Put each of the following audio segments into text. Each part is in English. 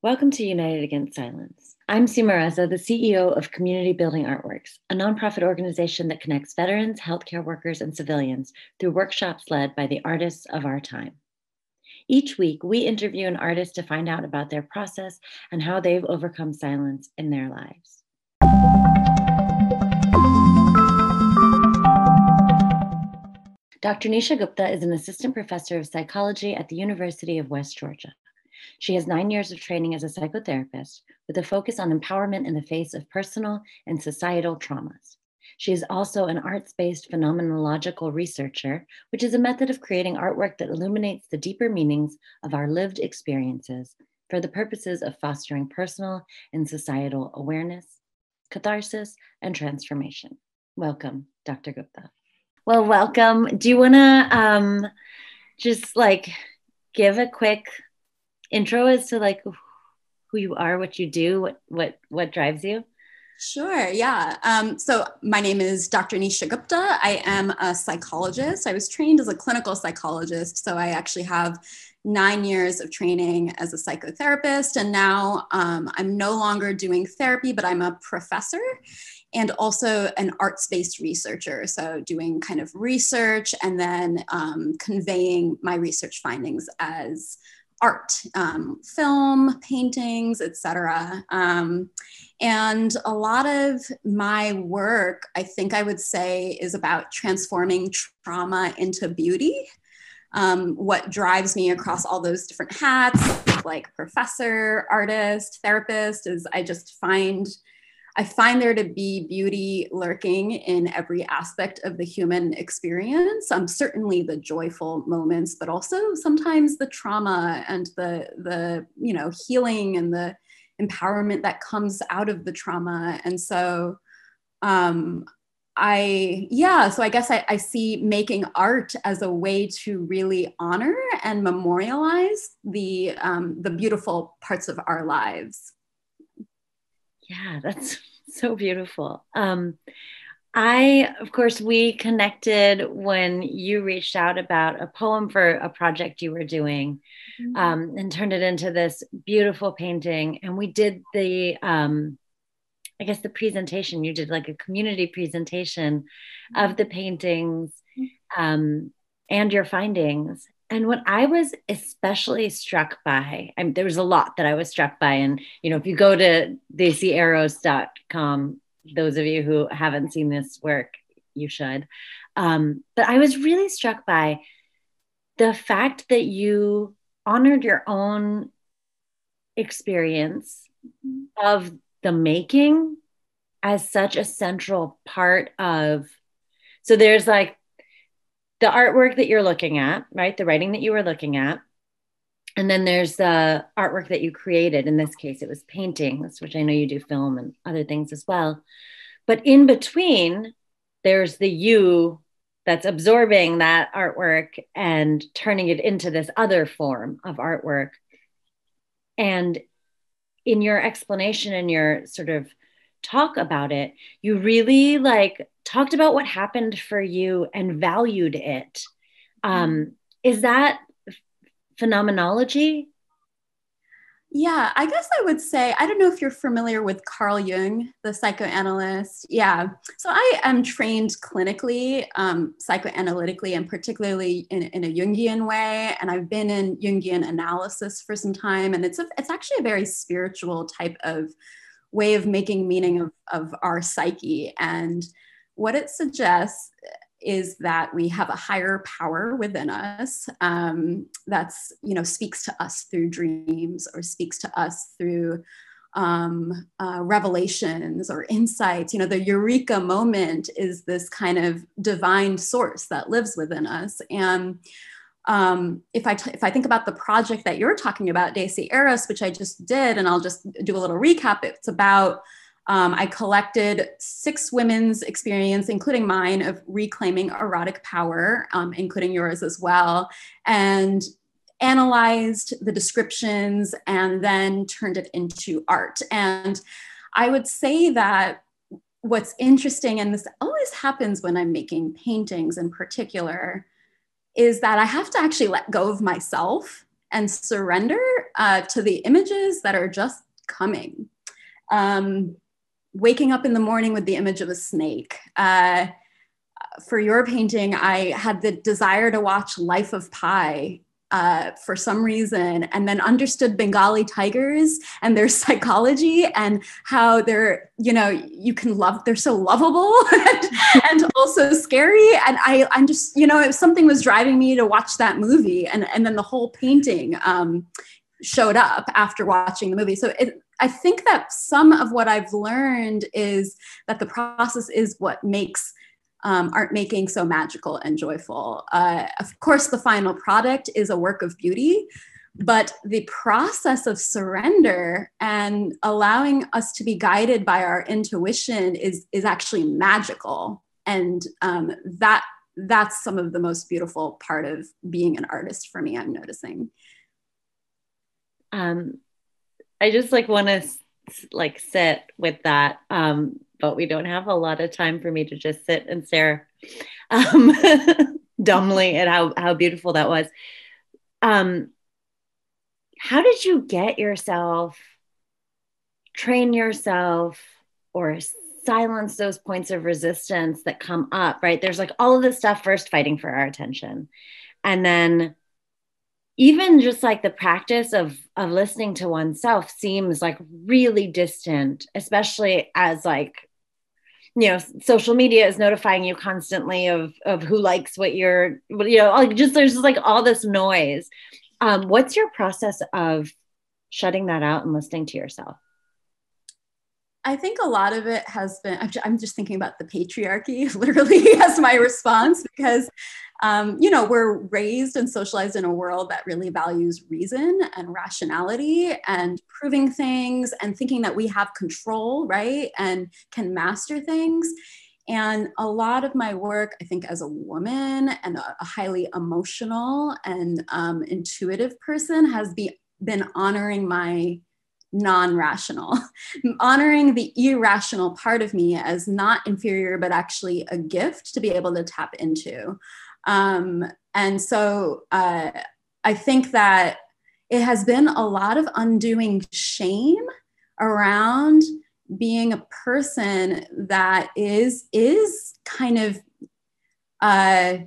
Welcome to United Against Silence. I'm Seema Reza, the CEO of Community Building Artworks, a nonprofit organization that connects veterans, healthcare workers, and civilians through workshops led by the artists of our time. Each week, we interview an artist to find out about their process and how they've overcome silence in their lives. Dr. Nisha Gupta is an assistant professor of psychology at the University of West Georgia. She has nine years of training as a psychotherapist with a focus on empowerment in the face of personal and societal traumas. She is also an arts based phenomenological researcher, which is a method of creating artwork that illuminates the deeper meanings of our lived experiences for the purposes of fostering personal and societal awareness, catharsis, and transformation. Welcome, Dr. Gupta. Well, welcome. Do you want to um, just like give a quick intro as to like who you are, what you do, what what what drives you? Sure, yeah. Um, so my name is Dr. Nisha Gupta. I am a psychologist. I was trained as a clinical psychologist, so I actually have nine years of training as a psychotherapist. And now um, I'm no longer doing therapy, but I'm a professor and also an arts based researcher. So, doing kind of research and then um, conveying my research findings as art, um, film, paintings, etc. Um, and a lot of my work, I think I would say, is about transforming trauma into beauty. Um, what drives me across all those different hats, like professor, artist, therapist, is I just find I find there to be beauty lurking in every aspect of the human experience. Um, certainly the joyful moments, but also sometimes the trauma and the the you know healing and the empowerment that comes out of the trauma. And so, um, I yeah, so I guess I, I see making art as a way to really honor and memorialize the um, the beautiful parts of our lives. Yeah, that's so beautiful. Um, I, of course, we connected when you reached out about a poem for a project you were doing mm-hmm. um, and turned it into this beautiful painting. And we did the, um, I guess, the presentation. You did like a community presentation mm-hmm. of the paintings mm-hmm. um, and your findings. And what I was especially struck by, I mean, there was a lot that I was struck by. And, you know, if you go to daisyeros.com, those of you who haven't seen this work, you should. Um, but I was really struck by the fact that you honored your own experience of the making as such a central part of so there's like the artwork that you're looking at, right? The writing that you were looking at. And then there's the artwork that you created. In this case, it was paintings, which I know you do film and other things as well. But in between, there's the you that's absorbing that artwork and turning it into this other form of artwork. And in your explanation and your sort of talk about it, you really like talked about what happened for you and valued it. Um, mm-hmm. is that phenomenology? Yeah, I guess I would say, I don't know if you're familiar with Carl Jung, the psychoanalyst. Yeah. So I am trained clinically, um, psychoanalytically, and particularly in, in, a Jungian way. And I've been in Jungian analysis for some time. And it's, a, it's actually a very spiritual type of way of making meaning of, of our psyche. And what it suggests is that we have a higher power within us um, that's you know speaks to us through dreams or speaks to us through um, uh, revelations or insights you know the eureka moment is this kind of divine source that lives within us and um, if I t- if I think about the project that you're talking about, Daisy Eros, which I just did, and I'll just do a little recap. It's about um, I collected six women's experience, including mine, of reclaiming erotic power, um, including yours as well, and analyzed the descriptions and then turned it into art. And I would say that what's interesting, and this always happens when I'm making paintings in particular, is that I have to actually let go of myself and surrender uh, to the images that are just coming. Um, waking up in the morning with the image of a snake. Uh, for your painting, I had the desire to watch Life of Pi uh, for some reason, and then understood Bengali tigers and their psychology and how they're, you know, you can love, they're so lovable and, and, also scary. And I, I'm just, you know, something was driving me to watch that movie, and and then the whole painting um, showed up after watching the movie. So it, I think that some of what I've learned is that the process is what makes um, art making so magical and joyful. Uh, of course, the final product is a work of beauty, but the process of surrender and allowing us to be guided by our intuition is, is actually magical. And um, that that's some of the most beautiful part of being an artist for me, I'm noticing. Um, I just like want to like sit with that. Um, but we don't have a lot of time for me to just sit and stare um, dumbly at how, how beautiful that was. Um, how did you get yourself, train yourself, or silence those points of resistance that come up, right? There's like all of this stuff first fighting for our attention. And then even just like the practice of of listening to oneself seems like really distant especially as like you know social media is notifying you constantly of of who likes what you're you know like just there's just like all this noise. Um, what's your process of shutting that out and listening to yourself I think a lot of it has been, I'm just thinking about the patriarchy literally as my response because um, you know, we're raised and socialized in a world that really values reason and rationality and proving things and thinking that we have control, right? And can master things. And a lot of my work, I think, as a woman and a, highly emotional and um, intuitive person, has be, been honoring my non rational, honoring the irrational part of me as not inferior, but actually a gift to be able to tap into. Um, and so uh, I think that it has been a lot of undoing shame around being a person that is is kind of uh,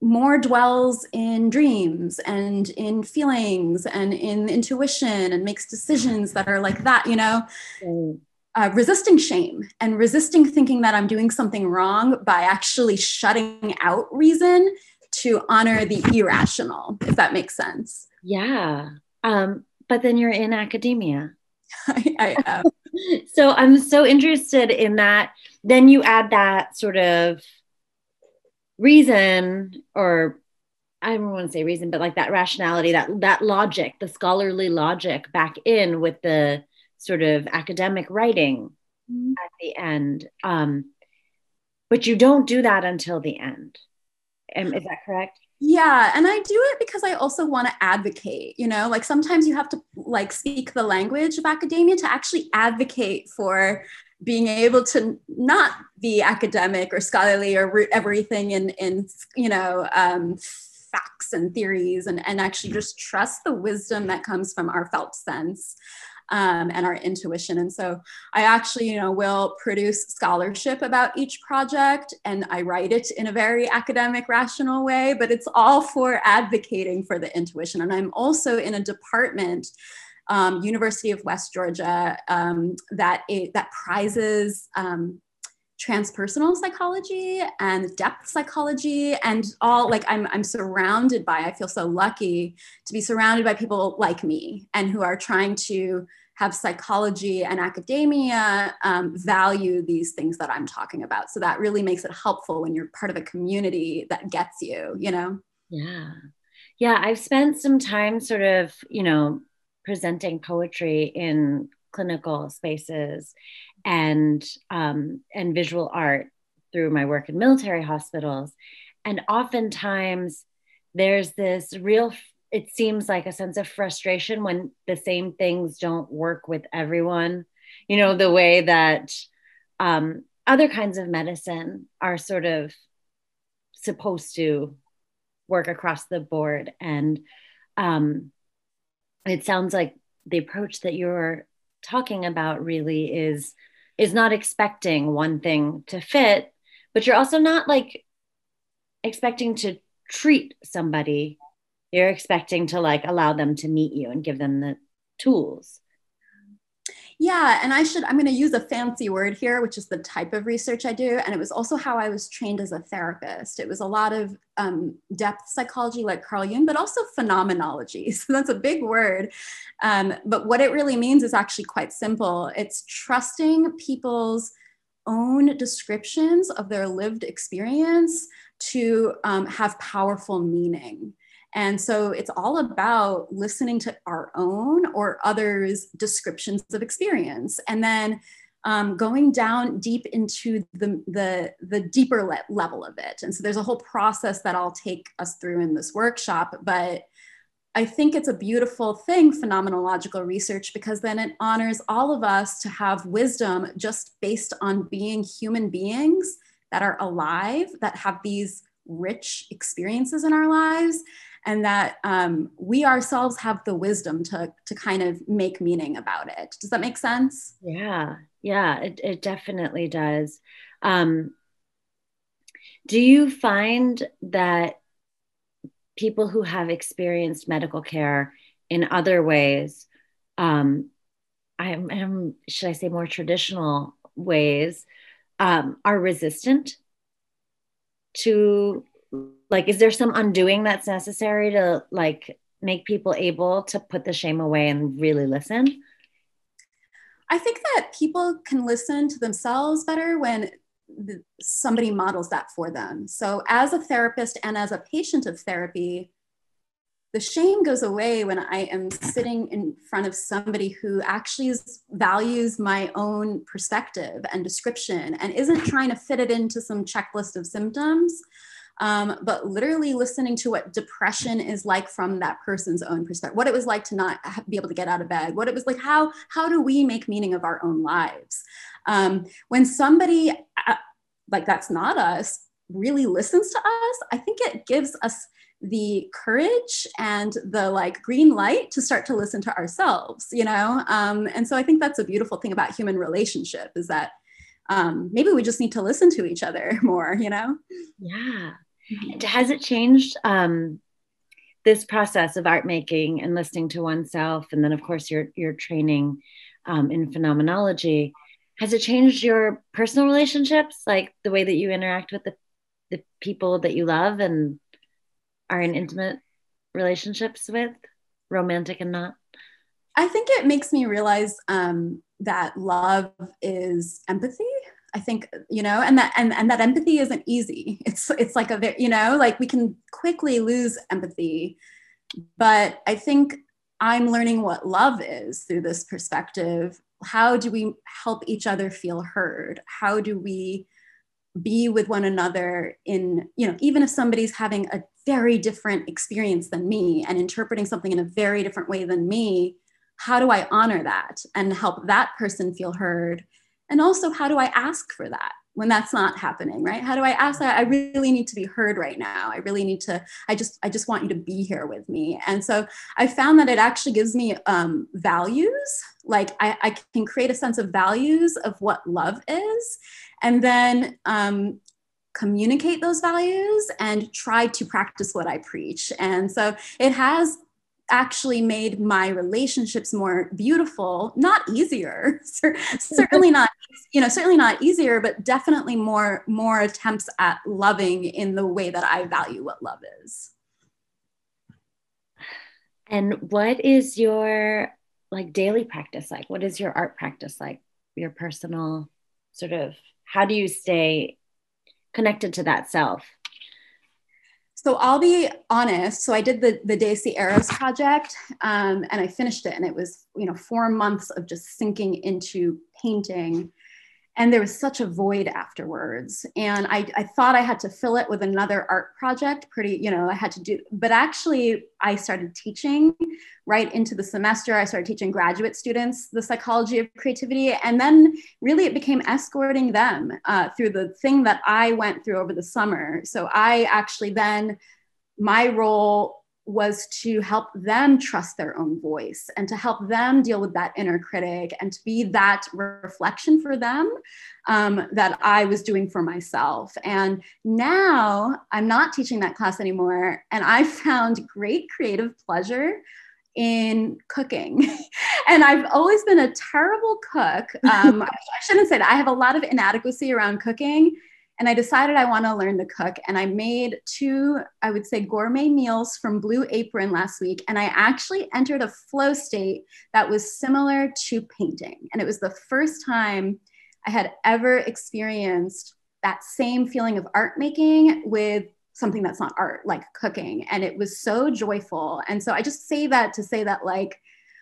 more dwells in dreams and in feelings and in intuition and makes decisions that are like that you know uh, resisting shame and resisting thinking that I'm doing something wrong by actually shutting out reason to honor the irrational, if that makes sense. Yeah. Um, but then you're in academia. I, I am. so I'm so interested in that. Then you add that sort of reason or I don't want to say reason, but like that rationality, that that logic, the scholarly logic back in with the sort of academic writing mm-hmm. at the end. Um, but you don't do that until the end. Um, is that correct? Yeah, and I do it because I also want to advocate, you know, like sometimes you have to like speak the language of academia to actually advocate for being able to not be academic or scholarly or root everything in in you know um, facts and theories and and actually just trust the wisdom that comes from our felt sense um, and our intuition. And so I actually, you know, will produce scholarship about each project and I write it in a very academic, rational way, but it's all for advocating for the intuition. And I'm also in a department um, University of West Georgia um, that it, that prizes um, transpersonal psychology and depth psychology and all like I'm I'm surrounded by I feel so lucky to be surrounded by people like me and who are trying to have psychology and academia um, value these things that I'm talking about. So that really makes it helpful when you're part of a community that gets you, you know? Yeah. Yeah. I've spent some time sort of, you know, presenting poetry in clinical spaces and um, and visual art through my work in military hospitals. And oftentimes there's this real it seems like a sense of frustration when the same things don't work with everyone. You know the way that um, other kinds of medicine are sort of supposed to work across the board. And um, it sounds like the approach that you're talking about really is is not expecting one thing to fit but you're also not like expecting to treat somebody. You're expecting to like allow them to meet you and give them the tools yeah, and I should, I'm going to use a fancy word here, which is the type of research I do. And it was also how I was trained as a therapist. It was a lot of um, depth psychology, like Carl Jung, but also phenomenology. So that's a big word. Um, but what it really means is actually quite simple it's trusting people's own descriptions of their lived experience to um, have powerful meaning. And so it's all about listening to our own or others' descriptions of experience. And then um, going down deep into the, the, the deeper le- level of it. And so there's a whole process that I'll take us through in this workshop. But I think it's a beautiful thing, phenomenological research, because then it honors all of us to have wisdom just based on being human beings that are alive, that have these rich experiences in our lives and that um, we ourselves have the wisdom to to kind of make meaning about it. Does that make sense? Yeah yeah it, it definitely does. Um, do you find that people who have experienced medical care in other ways um, I'm, I'm, should i say more traditional ways um, are resistant to like is there some undoing that's necessary to like make people able to put the shame away and really listen? I think that people can listen to themselves better when somebody models that for them. So as a therapist and as a patient of therapy the shame goes away when I am sitting in front of somebody who actually values my own perspective and description and isn't trying to fit it into some checklist of symptoms, um, but literally listening to what depression is like from that person's own perspective, what it was like to not be able to get out of bed, what it was like, how, how do we make meaning of our own lives? Um, when somebody uh, like that's not us really listens to us, I think it gives us the courage and the like green light to start to listen to ourselves you know um, and so i think that's a beautiful thing about human relationship is that um, maybe we just need to listen to each other more you know yeah. Has it changed um, this process of art making and listening to oneself, and then of course your your training um, in phenomenology? Has it changed your personal relationships, like the way that you interact with the the people that you love and are in intimate relationships with, romantic and not? I think it makes me realize um, that love is empathy I think you know, and that and and that empathy isn't easy. It's it's like a you know, like we can quickly lose empathy, but I think I'm learning what love is through this perspective. How do we help each other feel heard? How do we be with one another in you know even if somebody's having a very different experience than me and interpreting something in a very different way than me how do i honor that and help that person feel heard and also, how do I ask for that when that's not happening, right? How do I ask that? I really need to be heard right now. I really need to, I just, I just want you to be here with me. And so I found that it actually gives me um, values. Like I, I can create a sense of values of what love is. And then um, communicate those values and try to practice what I preach. And so it has actually made my relationships more beautiful not easier certainly not you know certainly not easier but definitely more more attempts at loving in the way that i value what love is. And what is your like daily practice like? What is your art practice like? Your personal sort of how do you stay connected to that self so I'll be honest. So I did the the Daisy Eros project, um, and I finished it, and it was you know four months of just sinking into painting and there was such a void afterwards. And I, I thought i had to fill it with another art project pretty you know i had to do but actually i started teaching right into the semester. I started teaching graduate students the psychology of creativity. And then really it became escorting them uh, through the thing that i went through over the summer. So i actually then my role was to help them trust their own voice and to help them deal with that inner critic and to be that reflection for them um, that I was doing for myself. And now I'm not teaching that class anymore. And I found great creative pleasure in cooking. and I've always been a terrible cook. Um, I shouldn't say that. I have a lot of inadequacy around cooking. And I decided I want to learn to cook. And I made two, I would say, gourmet meals from Blue Apron last week. And I actually entered a flow state that was similar to painting. And it was the first time I had ever experienced that same feeling of art making with something that's not art, like cooking. And it was so joyful. And so I just say that to say that, like,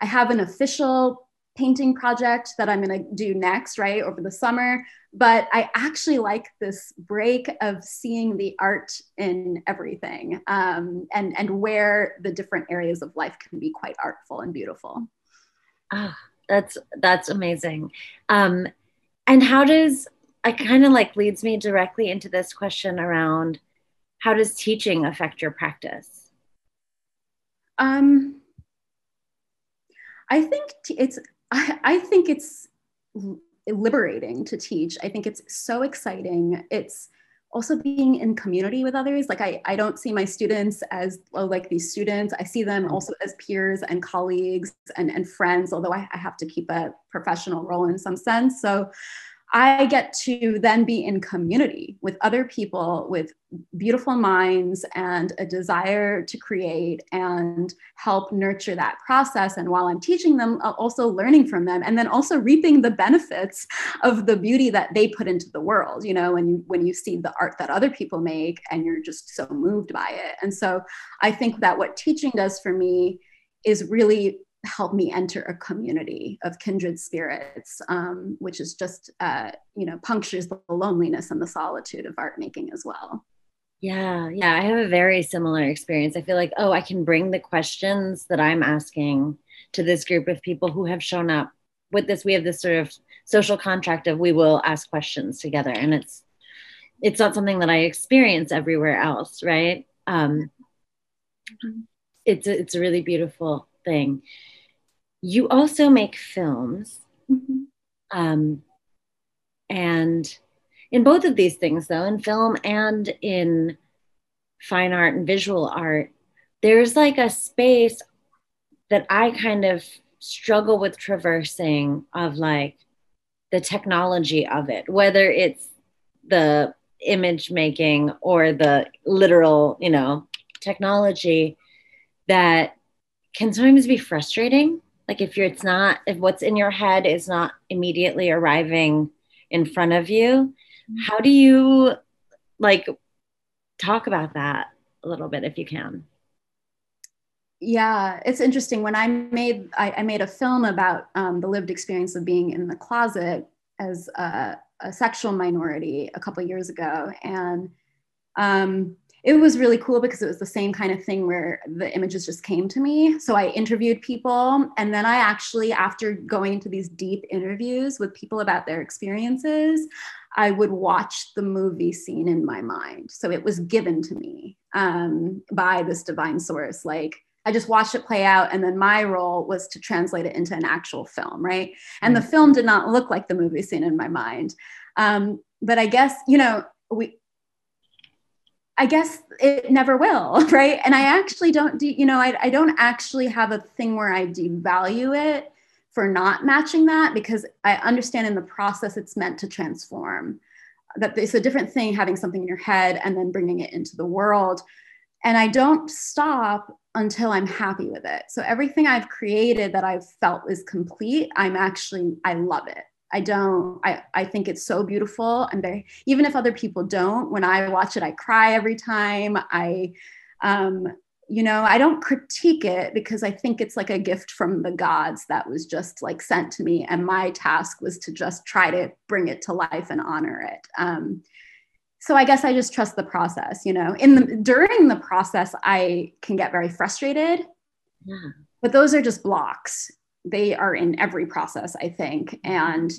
I have an official painting project that I'm going to do next, right, over the summer. But I actually like this break of seeing the art in everything um, and, and where the different areas of life can be quite artful and beautiful. Ah, that's that's amazing. Um, and how does I kind of like leads me directly into this question around how does teaching affect your practice? Um, I think t- it's I, I think it's liberating to teach. I think it's so exciting. It's also being in community with others. Like I, I don't see my students as like these students. I see them also as peers and colleagues and, and friends, although I, I have to keep a professional role in some sense. So I get to then be in community with other people with beautiful minds and a desire to create and help nurture that process. And while I'm teaching them, also learning from them and then also reaping the benefits of the beauty that they put into the world, you know, when you when you see the art that other people make and you're just so moved by it. And so I think that what teaching does for me is really help me enter a community of kindred spirits, um, which is just, uh, you know, punctures the loneliness and the solitude of art making as well. Yeah, yeah, I have a very similar experience. I feel like, oh, I can bring the questions that I'm asking to this group of people who have shown up with this. We have this sort of social contract of we will ask questions together, and it's it's not something that I experience everywhere else, right? Um, mm-hmm. it's a, it's a really beautiful thing you also make films. Mm-hmm. Um, and in both of these things, though, in film and in fine art and visual art, there's like a space that I kind of struggle with traversing of like the technology of it, whether it's the image making or the literal, you know, technology that can sometimes be frustrating like if you're it's not if what's in your head is not immediately arriving in front of you mm-hmm. how do you like talk about that a little bit if you can yeah it's interesting when i made i, I made a film about um, the lived experience of being in the closet as a, a sexual minority a couple years ago and um, it was really cool because it was the same kind of thing where the images just came to me. So I interviewed people. And then I actually, after going into these deep interviews with people about their experiences, I would watch the movie scene in my mind. So it was given to me um, by this divine source. Like I just watched it play out. And then my role was to translate it into an actual film, right? And the mm. film did not look like the movie scene in my mind. Um, but I guess, you know, we, I guess it never will, right? And I actually don't do, you know, I, I don't actually have a thing where I devalue it for not matching that because I understand in the process it's meant to transform. That it's a different thing having something in your head and then bringing it into the world. And I don't stop until I'm happy with it. So everything I've created that I've felt is complete, I'm actually, I love it. I don't, I, I think it's so beautiful. And very, even if other people don't, when I watch it, I cry every time. I, um, you know, I don't critique it because I think it's like a gift from the gods that was just like sent to me. And my task was to just try to bring it to life and honor it. Um, so I guess I just trust the process, you know, in the, during the process, I can get very frustrated, yeah. but those are just blocks they are in every process i think and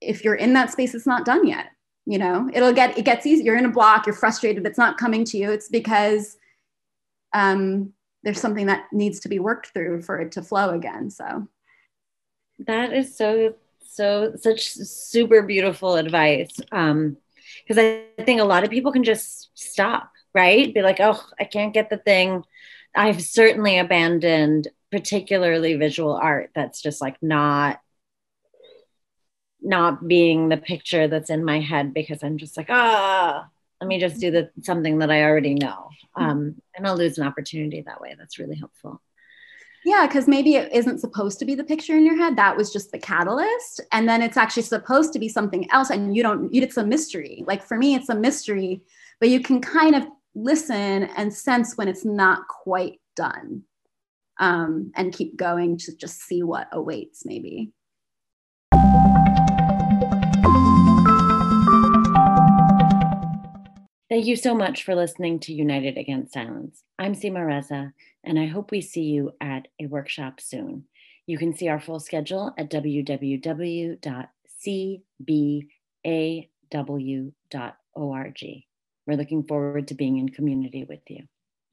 if you're in that space it's not done yet you know it'll get it gets easy you're in a block you're frustrated it's not coming to you it's because um there's something that needs to be worked through for it to flow again. So that is so so such super beautiful advice. Um, because I think a lot of people can just stop, right? Be like, oh, I can't get the thing. I've certainly abandoned particularly visual art that's just like not not being the picture that's in my head because I'm just like, ah, let me just do the something that I already know. Um, and I'll lose an opportunity that way. That's really helpful. Yeah, because maybe it isn't supposed to be the picture in your head. That was just the catalyst. And then it's actually supposed to be something else. And you don't, it's a mystery. Like for me, it's a mystery, but you can kind of listen and sense when it's not quite done um, and keep going to just see what awaits, maybe. Thank you so much for listening to United Against Silence. I'm Seema Reza, and I hope we see you at a workshop soon. You can see our full schedule at www.cbaw.org. We're looking forward to being in community with you.